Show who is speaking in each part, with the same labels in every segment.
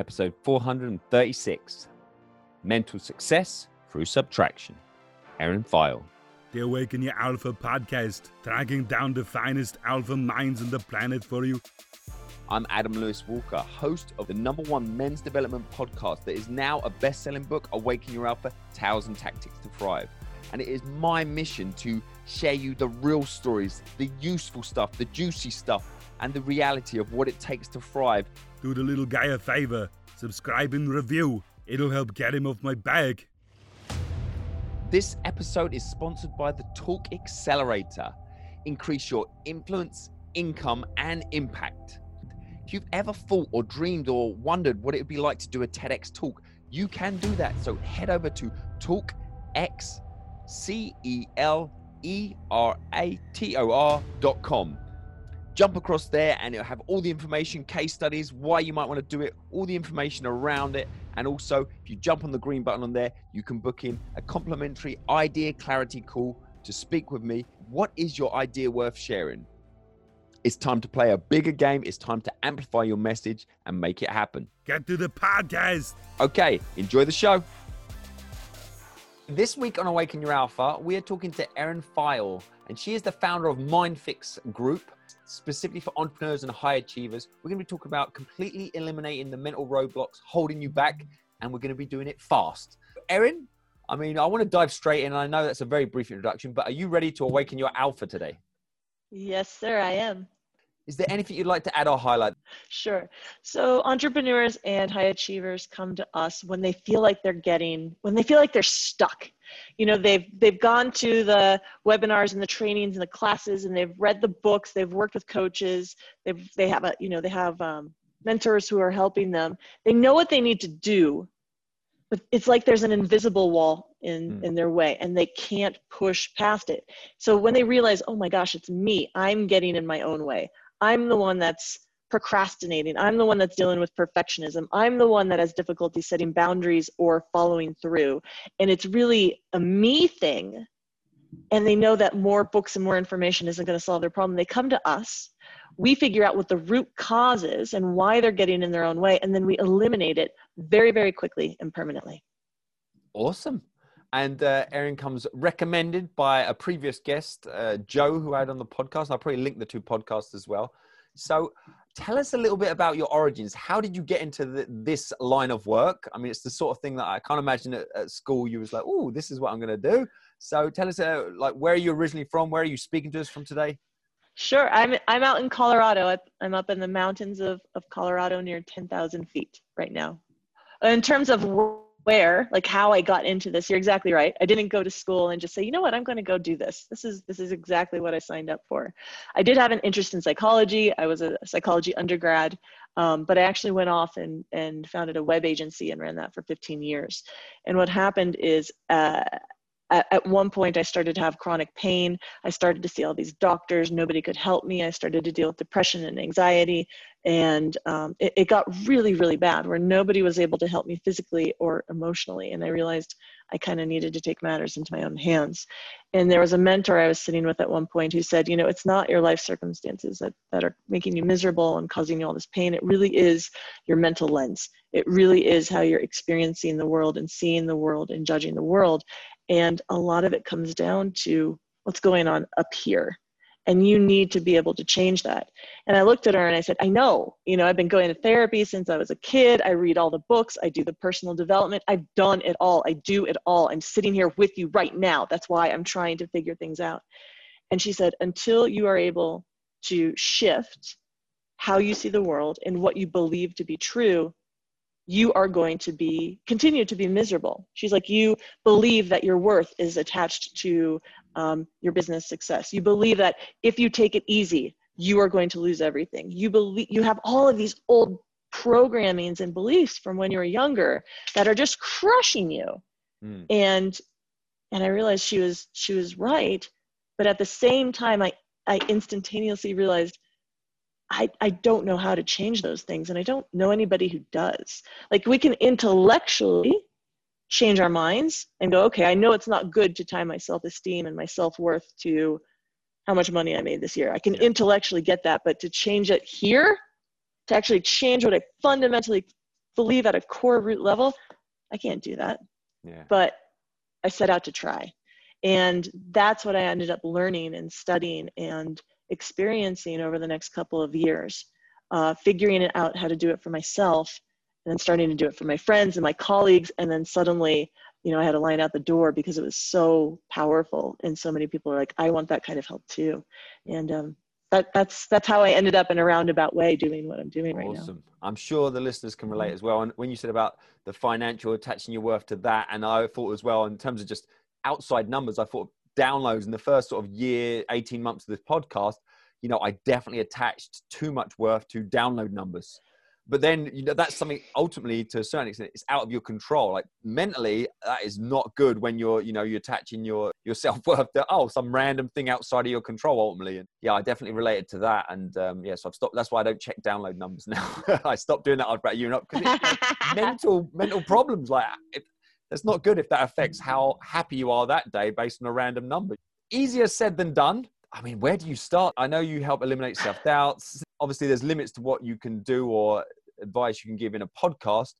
Speaker 1: episode 436 Mental Success Through Subtraction. Erin Pheil.
Speaker 2: The Awaken Your Alpha podcast, tracking down the finest alpha minds on the planet for you.
Speaker 1: I'm Adam Lewis Walker, host of the number one men's development podcast that is now a best selling book, Awaken Your Alpha Tales and Tactics to Thrive. And it is my mission to share you the real stories, the useful stuff, the juicy stuff, and the reality of what it takes to thrive.
Speaker 2: Do the little guy a favor, subscribe and review. It'll help get him off my back.
Speaker 1: This episode is sponsored by the Talk Accelerator. Increase your influence, income, and impact. If you've ever thought or dreamed or wondered what it would be like to do a TEDx talk, you can do that. So head over to talkxcelerator.com. Jump across there and it'll have all the information, case studies, why you might want to do it, all the information around it. And also, if you jump on the green button on there, you can book in a complimentary idea clarity call to speak with me. What is your idea worth sharing? It's time to play a bigger game. It's time to amplify your message and make it happen.
Speaker 2: Get to the podcast.
Speaker 1: Okay, enjoy the show. This week on Awaken Your Alpha, we are talking to Erin Pheil, and she is the founder of MindFix Group, specifically for entrepreneurs and high achievers. We're going to be talking about completely eliminating the mental roadblocks holding you back, and we're going to be doing it fast. Erin, I mean, I want to dive straight in. I know that's a very brief introduction, but are you ready to awaken your alpha today?
Speaker 3: Yes, sir, I am.
Speaker 1: Is there anything you'd like to add or highlight?
Speaker 3: Sure. So entrepreneurs and high achievers come to us when they feel like they're getting when they feel like they're stuck. You know, they've they've gone to the webinars and the trainings and the classes and they've read the books, they've worked with coaches, they've they have a you know, they have um, mentors who are helping them. They know what they need to do, but it's like there's an invisible wall in mm. in their way and they can't push past it. So when they realize, "Oh my gosh, it's me. I'm getting in my own way. I'm the one that's procrastinating. I'm the one that's dealing with perfectionism. I'm the one that has difficulty setting boundaries or following through. And it's really a me thing. And they know that more books and more information isn't going to solve their problem. They come to us. We figure out what the root cause is and why they're getting in their own way. And then we eliminate it very, very quickly and permanently.
Speaker 1: Awesome. And uh, Erin comes recommended by a previous guest, uh, Joe, who I had on the podcast. I'll probably link the two podcasts as well. So tell us a little bit about your origins. How did you get into the, this line of work? I mean, it's the sort of thing that I can't imagine at, at school you was like, oh, this is what I'm going to do. So tell us, uh, like, where are you originally from? Where are you speaking to us from today?
Speaker 3: Sure. I'm, I'm out in Colorado. I'm up in the mountains of, of Colorado near 10,000 feet right now. In terms of where like how i got into this. You're exactly right. I didn't go to school and just say you know what? I'm going to go do this. This is this is exactly what i signed up for. I did have an interest in psychology. I was a psychology undergrad um, but i actually went off and and founded a web agency and ran that for 15 years. And what happened is uh, at, at one point i started to have chronic pain. I started to see all these doctors. Nobody could help me. I started to deal with depression and anxiety and um, it, it, got really really bad where nobody was able to help me physically or emotionally and i realized i kind of needed to take matters into my own hands. And there was a mentor i was sitting with at one point who said you know it's not your life circumstances that, that are making you miserable and causing you all this pain. It really is your mental lens. It really is how you're experiencing the world and seeing the world and judging the world. And a lot of it comes down to what's going on up here and you need to be able to change that. And i looked at her and i said i know you know i've been going to therapy since i was a kid. I read all the books. I do the personal development. I've done it all. I do it all. I'm sitting here with you right now. That's why i'm trying to figure things out. And she said until you are able to shift how you see the world and what you believe to be true you are going to be continue to be miserable. She's like you believe that your worth is attached to um, your business success. You believe that if you take it easy you are going to lose everything. You believe you have all of these old programmings and beliefs from when you were younger that are just crushing you. Mm. and and i realized she was she was right but at the same time i i instantaneously realized I, I don't know how to change those things and i don't know anybody who does. Like we can intellectually change our minds and go okay i know it's not good to tie my self-esteem and my self-worth to how much money i made this year i can yeah. intellectually get that but to change it here to actually change what i fundamentally believe at a core root level, I can't do that.
Speaker 1: Yeah.
Speaker 3: But I set out to try. And that's what I ended up learning and studying and experiencing over the next couple of years, uh, figuring it out how to do it for myself and then starting to do it for my friends and my colleagues. And then suddenly, you know, I had a line out the door because it was so powerful. And so many people are like, I want that kind of help too. And um, that, that's, that's how I ended up in a roundabout way doing what I'm doing right now.
Speaker 1: Awesome. I'm sure the listeners can relate
Speaker 3: Mm-hmm.
Speaker 1: as well. And when you said about the financial attaching your worth to that, and I thought as well in terms of just outside numbers, I thought downloads in the first sort of year, 18 months of this podcast, you know, I definitely attached too much worth to download numbers. But then, you know, that's something ultimately to a certain extent, it's out of your control. Like mentally, that is not good when you're, you know, you're attaching your, your self worth to, oh, some random thing outside of your control ultimately. And yeah, I definitely related to that. And um, yeah, so I've stopped. That's why I don't check download numbers now. I stopped doing that after about a year and up because it's like mental, mental problems. Like it, that's not good if that affects how happy you are that day based on a random number. Easier said than done. I mean, where do you start? I know you help eliminate self doubts. Obviously, there's limits to what you can do or advice you can give in a podcast.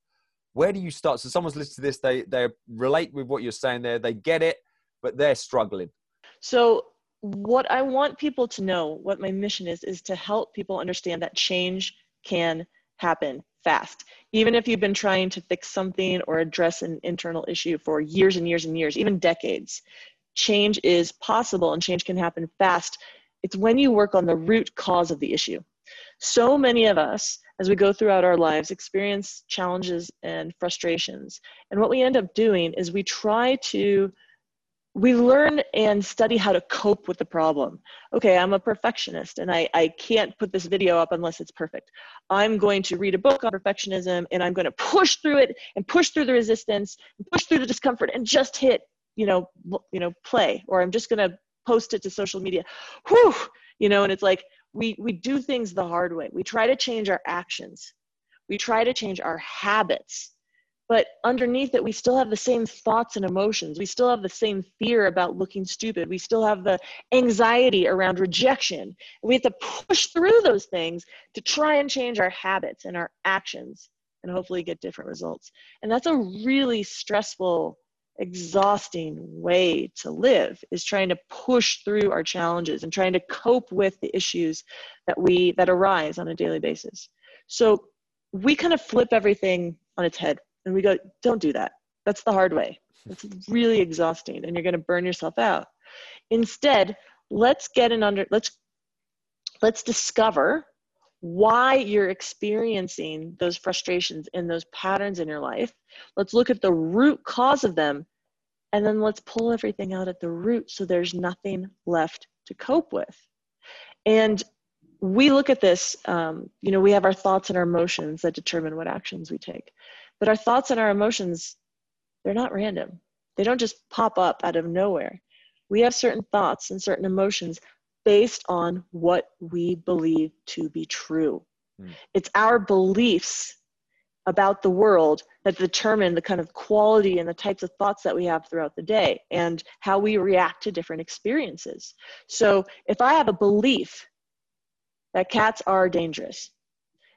Speaker 1: Where do you start? So, someone's listening to this, they they relate with what you're saying there, they get it, but they're struggling.
Speaker 3: So, what I want people to know, what my mission is, is to help people understand that change can happen fast. Even if you've been trying to fix something or address an internal issue for years and years and years, even decades, change is possible and change can happen fast. It's when you work on the root cause of the issue. So many of us, as we go throughout our lives, experience challenges and frustrations. And what we end up doing is we try to we learn and study how to cope with the problem. Okay, I'm a perfectionist and I, I can't put this video up unless it's perfect. I'm going to read a book on perfectionism and I'm going to push through it and push through the resistance and push through the discomfort and just hit, you know, you know, play. Or I'm just going to post it to social media. Whew, you know, and it's like we we do things the hard way. We try to change our actions. We try to change our habits. But underneath it we still have the same thoughts and emotions. We still have the same fear about looking stupid. We still have the anxiety around rejection. We have to push through those things to try and change our habits and our actions and hopefully get different results. And that's a really stressful exhausting way to live is trying to push through our challenges and trying to cope with the issues that we that arise on a daily basis. So we kind of flip everything on its head and we go don't do that. That's the hard way. It's really exhausting and you're going to burn yourself out. Instead let's get an under let's let's discover why you're experiencing those frustrations and those patterns in your life let's look at the root cause of them and then let's pull everything out at the root so there's nothing left to cope with and we look at this um, you know we have our thoughts and our emotions that determine what actions we take but our thoughts and our emotions, they're not random. They don't just pop up out of nowhere. We have certain thoughts and certain emotions based on what we believe to be true.
Speaker 1: Mm.
Speaker 3: It's our beliefs about the world that determine the kind of quality and the types of thoughts that we have throughout the day and how we react to different experiences. So if I have a belief that cats are dangerous,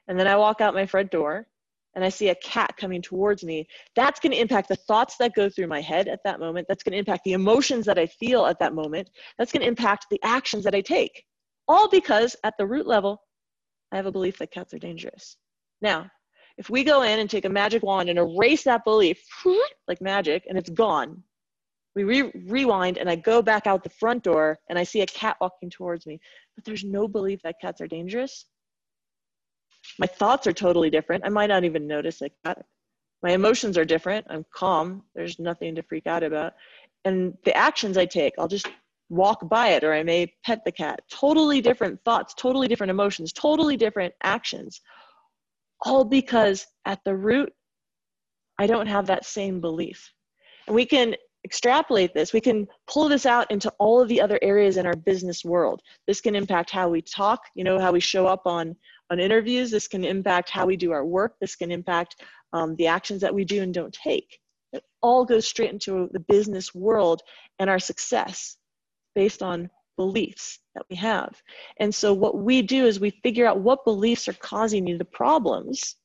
Speaker 3: and then I walk out my front door and I see a cat coming towards me, that's going to impact the thoughts that go through my head at that moment. That's going to impact the emotions that I feel at that moment. That's going to impact the actions that I take. All because at the root level, I have a belief that cats are dangerous. Now, if we go in and take a magic wand and erase that belief like magic and it's gone, we re- rewind and I go back out the front door and I see a cat walking towards me, but there's no belief that cats are dangerous my thoughts are totally different. I might not even notice cat. My emotions are different. I'm calm. There's nothing to freak out about. And the actions I take, I'll just walk by it or I may pet the cat. Totally different thoughts, totally different emotions, totally different actions. All because at the root, I don't have that same belief. And we can extrapolate this, we can pull this out into all of the other areas in our business world. This can impact how we talk, you know, how we show up on on interviews. This can impact how we do our work. This can impact um, the actions that we do and don't take. It all goes straight into the business world and our success based on beliefs that we have. And so what we do is we figure out what beliefs are causing you the problems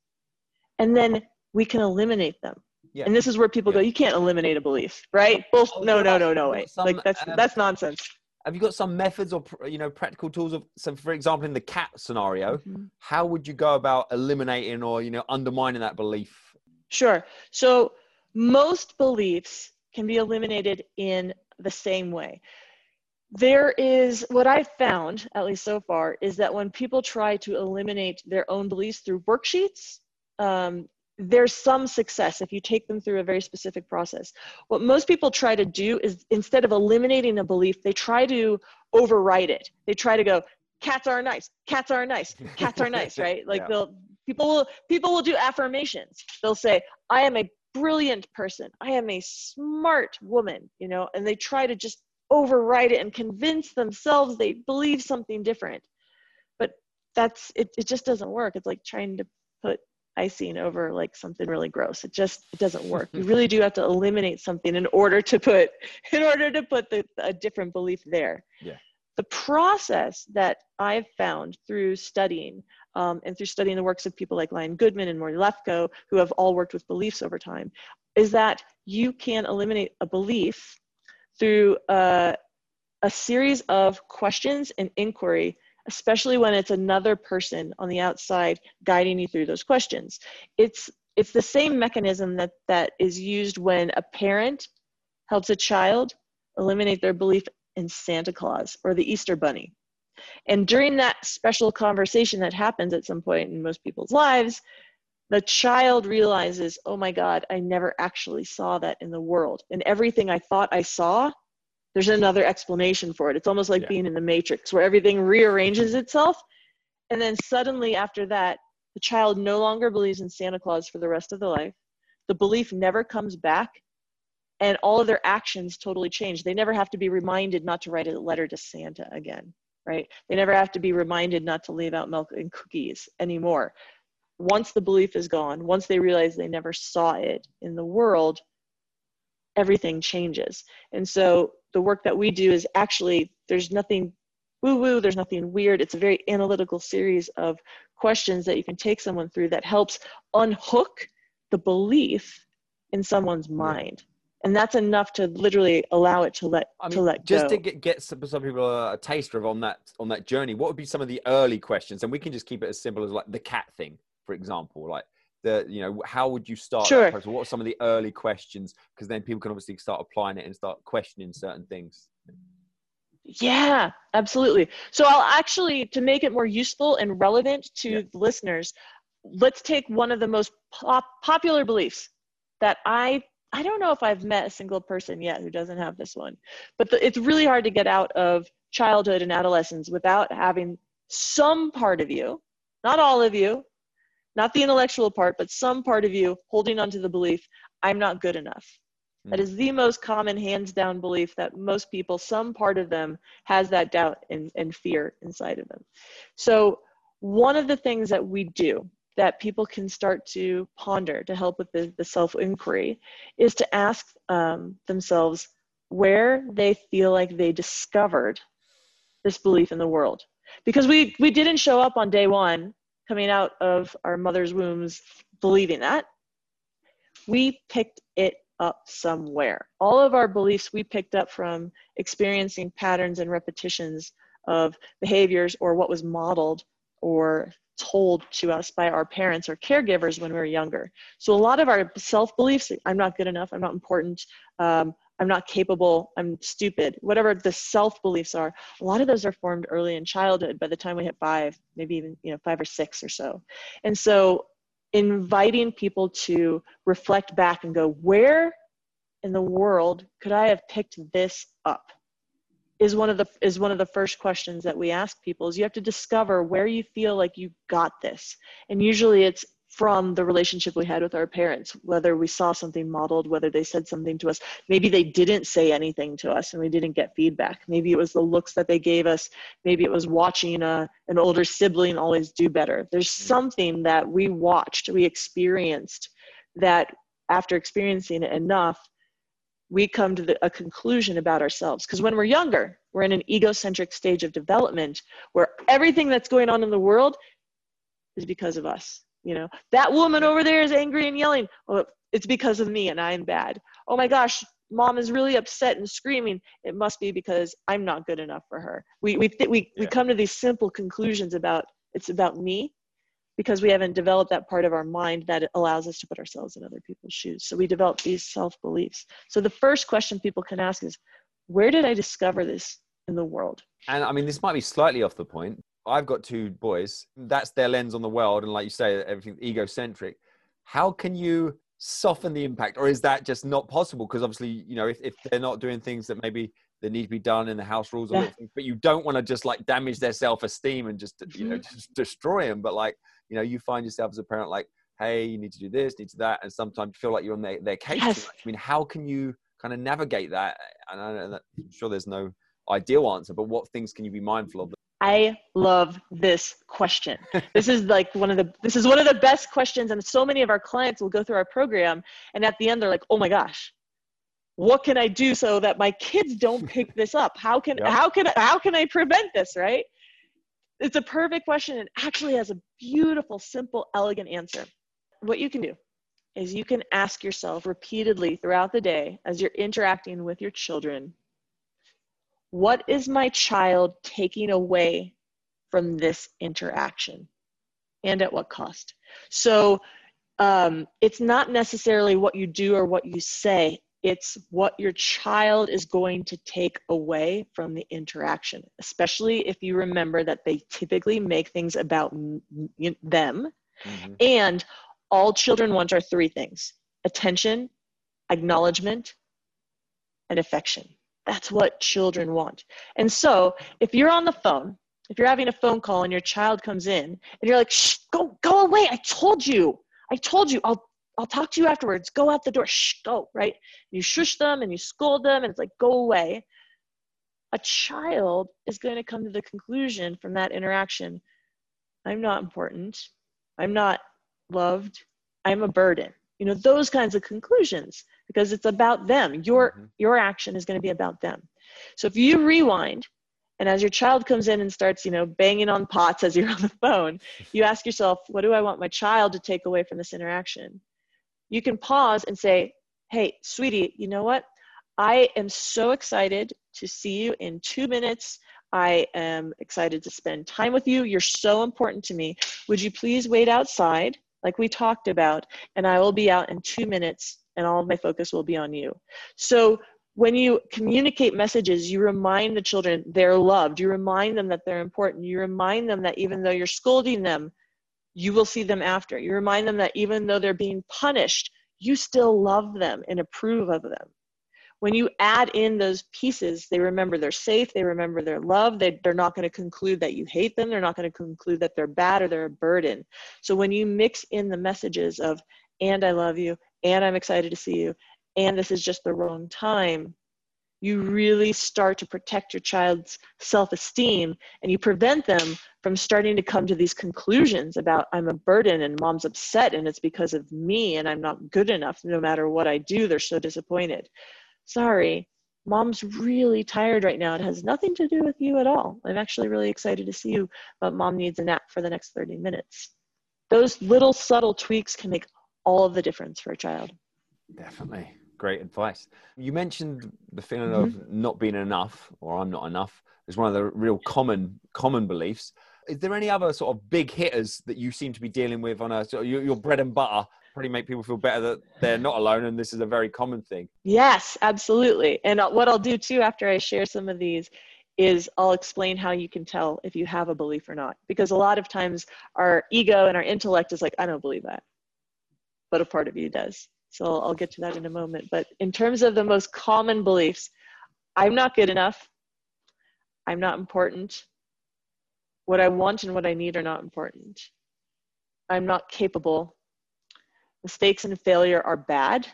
Speaker 3: and then we can eliminate them.
Speaker 1: Yeah.
Speaker 3: And this is where people
Speaker 1: Yeah.
Speaker 3: go, you can't eliminate a belief, right? Well, no, no, no, no, wait.
Speaker 1: some,
Speaker 3: like that's that's nonsense.
Speaker 1: Have you got some methods or you know practical tools of so for example in the cat scenario,
Speaker 3: Mhm.
Speaker 1: how would you go about eliminating or you know undermining that belief?
Speaker 3: Sure. So most beliefs can be eliminated in the same way. There is what I've found, at least so far, is that when people try to eliminate their own beliefs through worksheets, um, there's some success if you take them through a very specific process. What most people try to do is instead of eliminating a belief, they try to override it. They try to go, cats are nice, cats are nice, cats are nice, right? Like
Speaker 1: Yeah.
Speaker 3: they'll people will people will do affirmations. They'll say, I am a brilliant person. I am a smart woman, you know, and they try to just override it and convince themselves they believe something different. But that's it, it just doesn't work. It's like trying to put icing over like something really gross. It just it doesn't work. You really do have to eliminate something in order to put in order to put the, a different belief there.
Speaker 1: Yeah.
Speaker 3: The process that I've found through studying um, and through studying the works of people like Lion Goodman and Morty Lefkoe, who have all worked with beliefs over time, is that you can eliminate a belief through uh, a series of questions and inquiry, especially when it's another person on the outside guiding you through those questions. It's it's the same mechanism that that is used when a parent helps a child eliminate their belief in Santa Claus or the Easter Bunny. And during that special conversation that happens at some point in most people's lives, the child realizes, oh my God, I never actually saw that in the world. And everything I thought I saw, there's another explanation for it. It's almost like
Speaker 1: Yeah.
Speaker 3: being in the matrix where everything rearranges itself. And then suddenly after that, the child no longer believes in Santa Claus for the rest of their life. The belief never comes back. And all of their actions totally change. They never have to be reminded not to write a letter to Santa again, right? They never have to be reminded not to leave out milk and cookies anymore once the belief is gone, once they realize they never saw it in the world, everything changes. And so the work that we do is actually, there's nothing woo woo, there's nothing weird. It's a very analytical series of questions that you can take someone through that helps unhook the belief in someone's mind. And that's enough to literally allow it to let
Speaker 1: I
Speaker 3: to
Speaker 1: mean,
Speaker 3: let
Speaker 1: just
Speaker 3: go.
Speaker 1: to get, get some, some people a, a taster of on that on that journey, what would be some of the early questions? And we can just keep it as simple as like the cat thing, for example. Like the you know, how would you start?
Speaker 3: Sure.
Speaker 1: What are some of the early questions? Because then people can obviously start applying it and start questioning certain things.
Speaker 3: Yeah, absolutely. So I'll actually, to make it more useful and relevant to
Speaker 1: Yeah.
Speaker 3: the listeners, let's take one of the most pop- popular beliefs that I I don't know if I've met a single person yet who doesn't have this one, but the, it's really hard to get out of childhood and adolescence without having some part of you, not all of you, not the intellectual part, but some part of you holding on to the belief, I'm not good enough. That
Speaker 1: Mm.
Speaker 3: is the most common hands down belief that most people, some part of them has that doubt and, and fear inside of them. So, one of the things that we do that people can start to ponder to help with the, the self inquiry is to ask um, themselves where they feel like they discovered this belief in the world. Because we, we didn't show up on day one coming out of our mother's wombs believing that. We picked it up somewhere. All of our beliefs we picked up from experiencing patterns and repetitions of behaviors or what was modeled or told to us by our parents or caregivers when we were younger. So a lot of our self beliefs I'm not good enough, I'm not important, um, I'm not capable, I'm stupid, whatever the self beliefs are, a lot of those are formed early in childhood by the time we hit five, maybe even you know five or six or so. And so inviting people to reflect back and go, where in the world could I have picked this up? Is one of the is one of the first questions that we ask people is you have to discover where you feel like you got this. And usually it's from the relationship we had with our parents, whether we saw something modeled, whether they said something to us. Maybe they didn't say anything to us and we didn't get feedback. Maybe it was the looks that they gave us. Maybe it was watching a, an older sibling always do better. There's mm. something that we watched, we experienced that after experiencing it enough, we come to the, a conclusion about ourselves. Because when we're younger, we're in an egocentric stage of development where everything that's going on in the world is because of us. You know, that woman over there is angry and yelling. Well, it's because of me and I'm bad. Oh my gosh, mom is really upset and screaming. It must be because I'm not good enough for her. We we th- we we come to these simple conclusions about it's about me because we haven't developed that part of our mind that allows us to put ourselves in other people's shoes. So we develop these self beliefs. So the first question people can ask is, where did I discover this in the world?
Speaker 1: And I mean, this might be slightly off the point. I've got two boys. That's their lens on the world, and like you say, everything egocentric. How can you soften the impact, or is that just not possible? Because obviously, you know, if, if they're not doing things that maybe that need to be done in the house rules, or
Speaker 3: Yeah.
Speaker 1: things, but you don't want to just like damage their self-esteem and just you know
Speaker 3: Mm-hmm.
Speaker 1: just destroy them. But like, you know, you find yourself as a parent like, hey, you need to do this, need to that, and sometimes you feel like you're on their, their case.
Speaker 3: Yes.
Speaker 1: I mean, how can you kind of navigate that? And I'm sure there's no ideal answer, but what things can you be mindful of?
Speaker 3: I love this question. this is like one of the this is one of the best questions and so many of our clients will go through our program and at the end they're like, "Oh my gosh. What can I do so that my kids don't pick this up? How can how can how can I prevent this, right?" It's a perfect question and actually has a beautiful, simple, elegant answer. What you can do is you can ask yourself repeatedly throughout the day as you're interacting with your children, what is my child taking away from this interaction and at what cost so um, it's not necessarily what you do or what you say it's what your child is going to take away from the interaction especially if you remember that they typically make things about them
Speaker 1: Mhm.
Speaker 3: and all children want are three things attention, acknowledgement, and affection. That's what children want. And so if you're on the phone, if you're having a phone call and your child comes in and you're like, Shh, go, go away. I told you. I told you. I'll I'll talk to you afterwards. Go out the door. Shh, go, right? You shush them and you scold them, and it's like, go away. A child is going to come to the conclusion from that interaction I'm not important. I'm not loved. I'm a burden. You know, those kinds of conclusions because it's about them. Your
Speaker 1: Mhm.
Speaker 3: your action is going to be about them. So if you rewind and as your child comes in and starts, you know, banging on pots as you're on the phone, you ask yourself, what do I want my child to take away from this interaction? You can pause and say, hey, sweetie, you know what? I am so excited to see you in two minutes. I am excited to spend time with you. You're so important to me. Would you please wait outside, like we talked about, and I will be out in two minutes, and all of my focus will be on you. So when you communicate messages, you remind the children they're loved. You remind them that they're important. You remind them that even though you're scolding them, you will see them after. You remind them that even though they're being punished, you still love them and approve of them. When you add in those pieces, they remember they're safe, they remember they're loved, they, they're not going to conclude that you hate them, they're not going to conclude that they're bad or they're a burden. So when you mix in the messages of, and I love you, and I'm excited to see you, and this is just the wrong time, you really start to protect your child's self esteem and you prevent them from starting to come to these conclusions about I'm a burden and mom's upset and it's because of me and I'm not good enough. No matter what I do, they're so disappointed. Sorry, mom's really tired right now. It has nothing to do with you at all. I'm actually really excited to see you, but mom needs a nap for the next 30 minutes. Those little subtle tweaks can make all of the difference for a child.
Speaker 1: Definitely. Great advice. You mentioned the feeling
Speaker 3: Mm-hmm.
Speaker 1: of not being enough or I'm not enough is one of the real common common beliefs. Is there any other sort of big hitters that you seem to be dealing with on a of your, your bread and butter? Probably make people feel better that they're not alone and this is a very common thing.
Speaker 3: Yes, absolutely. And uh, what I'll do too after I share some of these is I'll explain how you can tell if you have a belief or not. Because a lot of times our ego and our intellect is like, I don't believe that. But a part of you does. So I'll, I'll get to that in a moment. But in terms of the most common beliefs, I'm not good enough. I'm not important. What I want and what I need are not important. I'm not capable. Mistakes and failure are bad.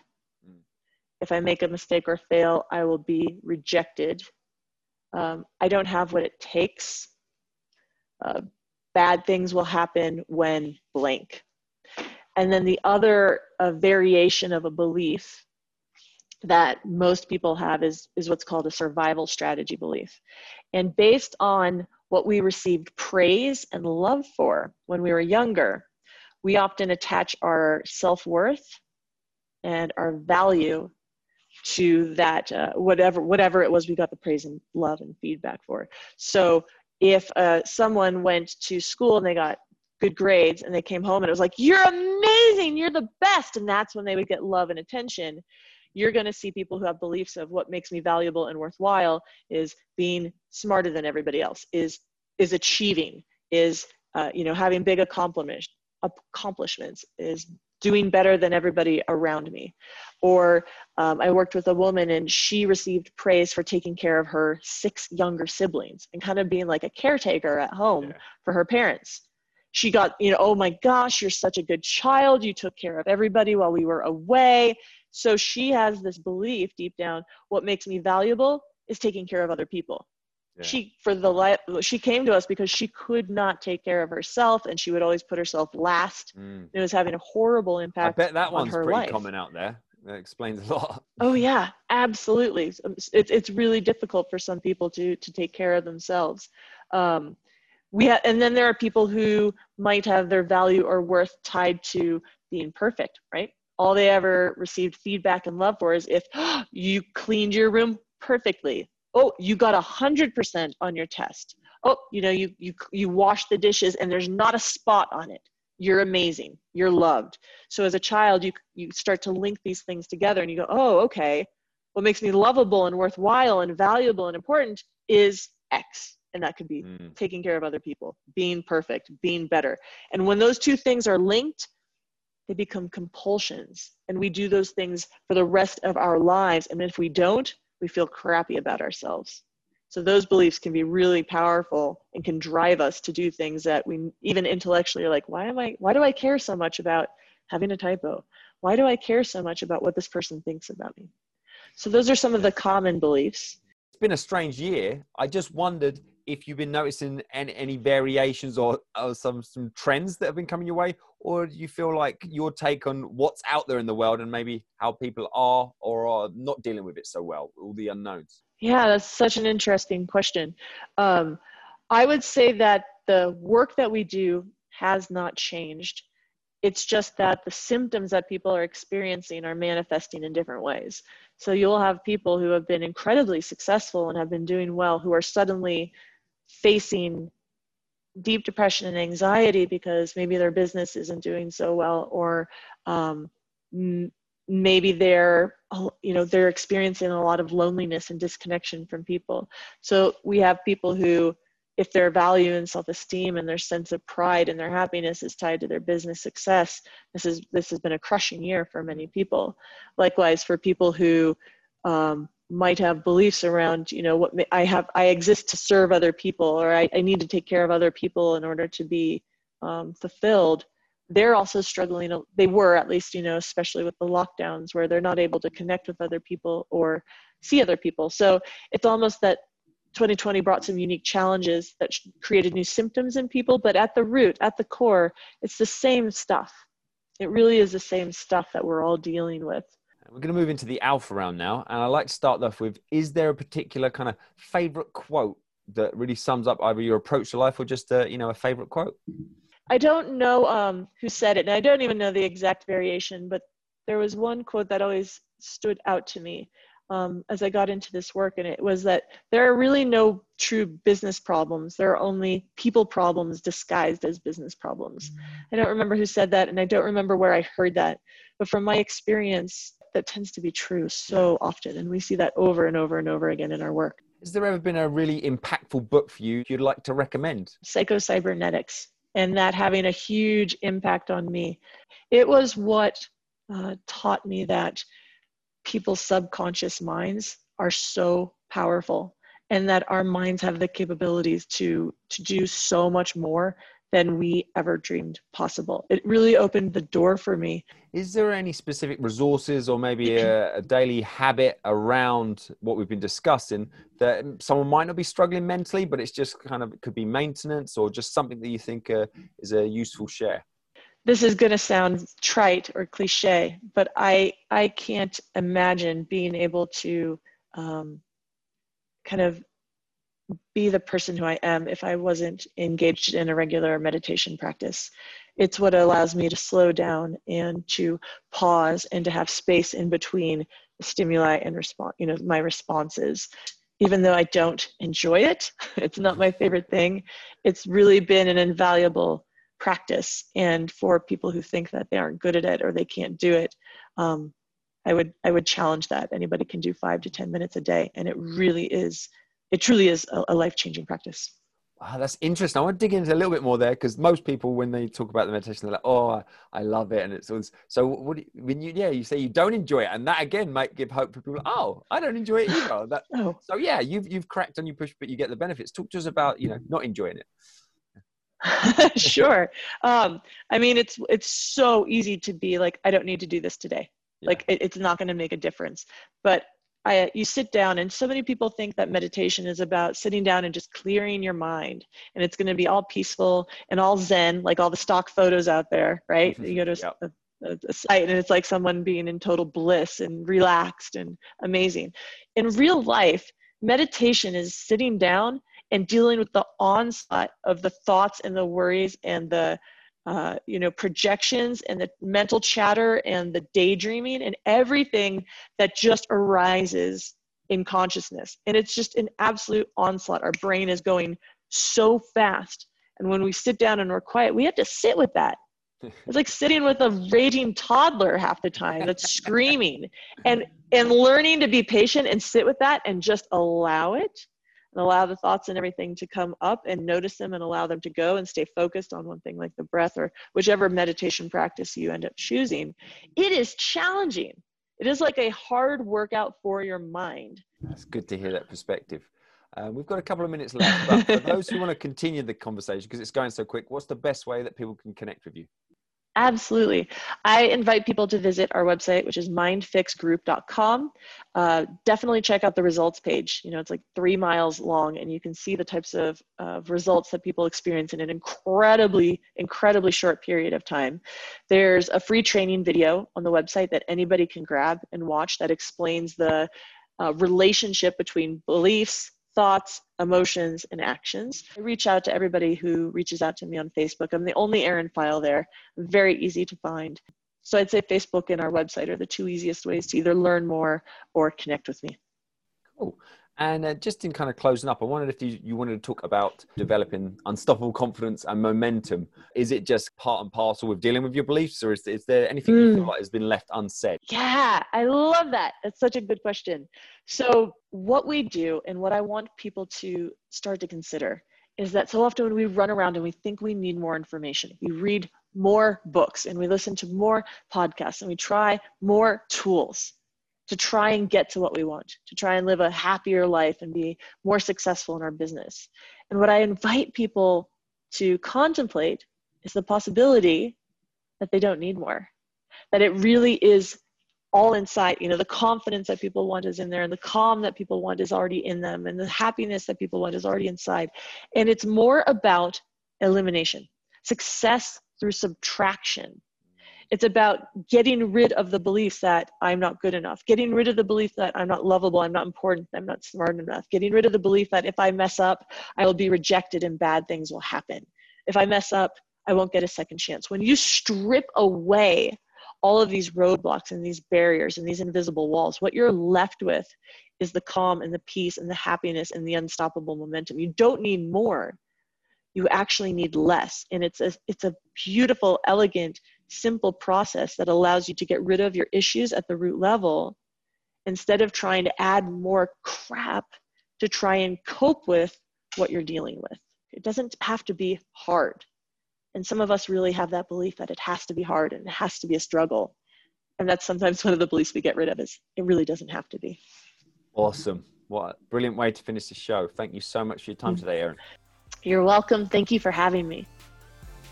Speaker 3: If I make a mistake or fail, I will be rejected. Um, I don't have what it takes. Uh, bad things will happen when blank. And then the other uh, variation of a belief that most people have is, is what's called a survival strategy belief. And based on what we received praise and love for when we were younger, we often attach our self-worth and our value to that uh, whatever whatever it was we got the praise and love and feedback for. So if uh, someone went to school and they got good grades and they came home and it was like you're amazing you're the best and that's when they would get love and attention you're going to see people who have beliefs of what makes me valuable and worthwhile is being smarter than everybody else is is achieving is uh, you know having big accomplishments accomplishments is doing better than everybody around me or um, i worked with a woman and she received praise for taking care of her six younger siblings and kind of being like a caretaker at home yeah. for her parents she got you know oh my gosh you're such a good child you took care of everybody while we were away so she has this belief deep down what makes me valuable is taking care of other people. Yeah. She for the life she came to us because she could not take care of herself and she would always put herself last. Mm. It was having a horrible impact.
Speaker 1: I bet that
Speaker 3: one's
Speaker 1: pretty
Speaker 3: life.
Speaker 1: common out there. That explains a lot.
Speaker 3: Oh yeah, absolutely. It's it's really difficult for some people to to take care of themselves. Um, we ha- and then there are people who might have their value or worth tied to being perfect, right? all they ever received feedback and love for is if oh, you cleaned your room perfectly oh you got a hundred percent on your test. Oh you know you you you wash the dishes and there's not a spot on it. You're amazing. You're loved. So as a child you you start to link these things together and you go oh okay. What makes me lovable and worthwhile and valuable and important is x. And that could be mm. taking care of other people being perfect being better. And when those two things are linked they become compulsions. And we do those things for the rest of our lives. And if we don't we feel crappy about ourselves. So those beliefs can be really powerful and can drive us to do things that we even intellectually are like why am i why do i care so much about having a typo? Why do i care so much about what this person thinks about me? So those are some of the common beliefs.
Speaker 1: It's been a strange year. I just wondered if you've been noticing any, any variations or, or some some trends that have been coming your way, or do you feel like your take on what's out there in the world and maybe how people are or are not dealing with it so well, all the unknowns?
Speaker 3: Yeah, that's such an interesting question. Um, I would say that the work that we do has not changed. It's just that the symptoms that people are experiencing are manifesting in different ways. So you'll have people who have been incredibly successful and have been doing well who are suddenly facing deep depression and anxiety because maybe their business isn't doing so well or um, m- maybe they're you know they're experiencing a lot of loneliness and disconnection from people. So we have people who if their value and self-esteem and their sense of pride and their happiness is tied to their business success this is this has been a crushing year for many people. Likewise for people who um, might have beliefs around you know what i have i exist to serve other people or i, I need to take care of other people in order to be um, fulfilled they're also struggling they were at least you know especially with the lockdowns where they're not able to connect with other people or see other people. So it's almost that 2020 brought some unique challenges that created new symptoms in people but at the root at the core it's the same stuff. It really is the same stuff that we're all dealing with
Speaker 1: we're going to move into the alpha round now. And I'd like to start off with is there a particular kind of favorite quote that really sums up either your approach to life or just a, you know, a favorite quote?
Speaker 3: I don't know um, who said it, and I don't even know the exact variation, but there was one quote that always stood out to me um, as I got into this work, and it was that there are really no true business problems. There are only people problems disguised as business problems. I don't remember who said that, and I don't remember where I heard that, but from my experience, that tends to be true so often. And we see that over and over and over again in our work.
Speaker 1: Has there ever been a really impactful book for you you'd like to recommend?
Speaker 3: Psycho-Cybernetics, and that having a huge impact on me. It was what uh, taught me that people's subconscious minds are so powerful and that our minds have the capabilities to to do so much more than we ever dreamed possible. It really opened the door for me.
Speaker 1: Is there any specific resources or maybe a, a, daily habit around what we've been discussing that someone might not be struggling mentally, but it's just kind of it could be maintenance or just something that you think uh, is a useful share?
Speaker 3: This is going to sound trite or cliche, but I I can't imagine being able to um, kind of be the person who I am if I wasn't engaged in a regular meditation practice. It's what allows me to slow down and to pause and to have space in between stimuli and response, you know, my responses. Even though I don't enjoy it, it's not my favorite thing. It's really been an invaluable practice. And for people who think that they aren't good at it or they can't do it, um, I would I would challenge that. Anybody can do five to ten minutes a day, and it really is. It truly is a, a life changing practice.
Speaker 1: Wow, that's interesting. I want to dig into a little bit more there because most people, when they talk about the meditation, they're like, "Oh, I, I love it," and it's always so. What you, when you yeah, you say you don't enjoy it, and that again might give hope for people. Oh, I don't enjoy it either. That, oh. So yeah, you've you've cracked on your push, but you get the benefits. Talk to us about you know not enjoying
Speaker 3: it. sure. Um, I mean, it's it's so easy to be like, I don't need to do this today. Yeah. Like it, it's not going to make a difference. But I, you sit down and so many people think that meditation is about sitting down and just clearing your mind and it's going to be all peaceful and all zen like all the stock photos out there right mm-hmm. you go to yep. a, a, a site and it's like someone being in total bliss and relaxed and amazing in real life meditation is sitting down and dealing with the onslaught of the thoughts and the worries and the uh, you know projections and the mental chatter and the daydreaming and everything that just arises in consciousness. And it's just an absolute onslaught. Our brain is going so fast. And when we sit down and we're quiet we have to sit with that. It's like sitting with a raging toddler half the time that's screaming. And and learning to be patient and sit with that and just allow it and allow the thoughts and everything to come up and notice them and allow them to go and stay focused on one thing like the breath or whichever meditation practice you end up choosing, it is challenging. It is like a hard workout for your mind.
Speaker 1: That's good to hear that perspective. Um, we've got a couple of minutes left, but for those who want to continue the conversation because it's going so quick, what's the best way that people can connect with you?
Speaker 3: Absolutely. I invite people to visit our website, which is mindfixgroup.com. Uh, definitely check out the results page. You know, it's like three miles long, and you can see the types of uh, results that people experience in an incredibly, incredibly short period of time. There's a free training video on the website that anybody can grab and watch that explains the uh, relationship between beliefs, thoughts, emotions, and actions. I reach out to everybody who reaches out to me on Facebook. I'm the only Erin Pheil there, very easy to find. So I'd say Facebook and our website are the two easiest ways to either learn more or connect with me.
Speaker 1: Cool. And uh, just in kind of closing up, I wondered if you, you wanted to talk about developing unstoppable confidence and momentum. Is it just part and parcel with dealing with your beliefs, or is, is there anything mm. you feel hmm. like has been left unsaid?
Speaker 3: Yeah, I love that. That's such a good question. So, what we do and what I want people to start to consider is that so often when we run around and we think we need more information, we read more books and we listen to more podcasts and we try more tools to try and get to what we want, to try and live a happier life and be more successful in our business. And what I invite people to contemplate is the possibility that they don't need more, that it really is all inside. You know, the confidence that people want is in there, and the calm that people want is already in them, and the happiness that people want is already inside. And it's more about elimination, success through subtraction it's about getting rid of the belief that I'm not good enough, getting rid of the belief that I'm not lovable, I'm not important, I'm not smart enough, getting rid of the belief that if I mess up, I will be rejected and bad things will happen. If I mess up, I won't get a second chance. When you strip away all of these roadblocks and these barriers and these invisible walls, what you're left with is the calm and the peace and the happiness and the unstoppable momentum. You don't need more. You actually need less. And it's a, it's a beautiful, elegant, simple process that allows you to get rid of your issues at the root level instead of trying to add more crap to try and cope with what you're dealing with. It doesn't have to be hard. And some of us really have that belief that it has to be hard and it has to be a struggle. And that's sometimes one of the beliefs we get rid of is it really doesn't have to be.
Speaker 1: Awesome. What a brilliant way to finish the show. Thank you so much for your time mm. today, Erin.
Speaker 3: You're welcome. Thank you for having me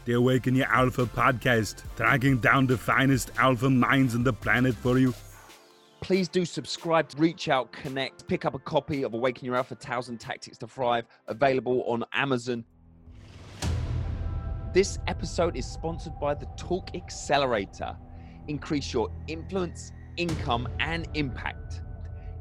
Speaker 2: the Awaken Your Alpha podcast, tracking down the finest alpha minds on the planet for you.
Speaker 1: Please do subscribe, reach out, connect, pick up a copy of Awaken Your Alpha Thousand Tactics to Thrive, available on Amazon. This episode is sponsored by the Talk Accelerator. Increase your influence, income, and impact.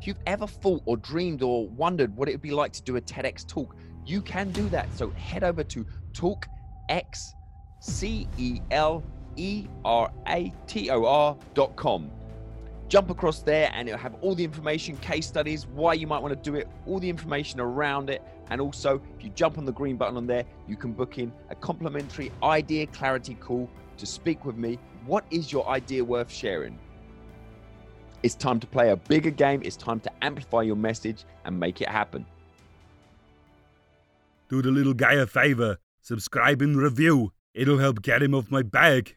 Speaker 1: If you've ever thought or dreamed or wondered what it would be like to do a TEDx talk, you can do that. So head over to talkx C E L E R A T O R dot com. Jump across there and it'll have all the information, case studies, why you might want to do it, all the information around it. And also, if you jump on the green button on there, you can book in a complimentary idea clarity call to speak with me. What is your idea worth sharing? It's time to play a bigger game. It's time to amplify your message and make it happen.
Speaker 2: Do the little guy a favor, subscribe and review. It'll help get him off my back.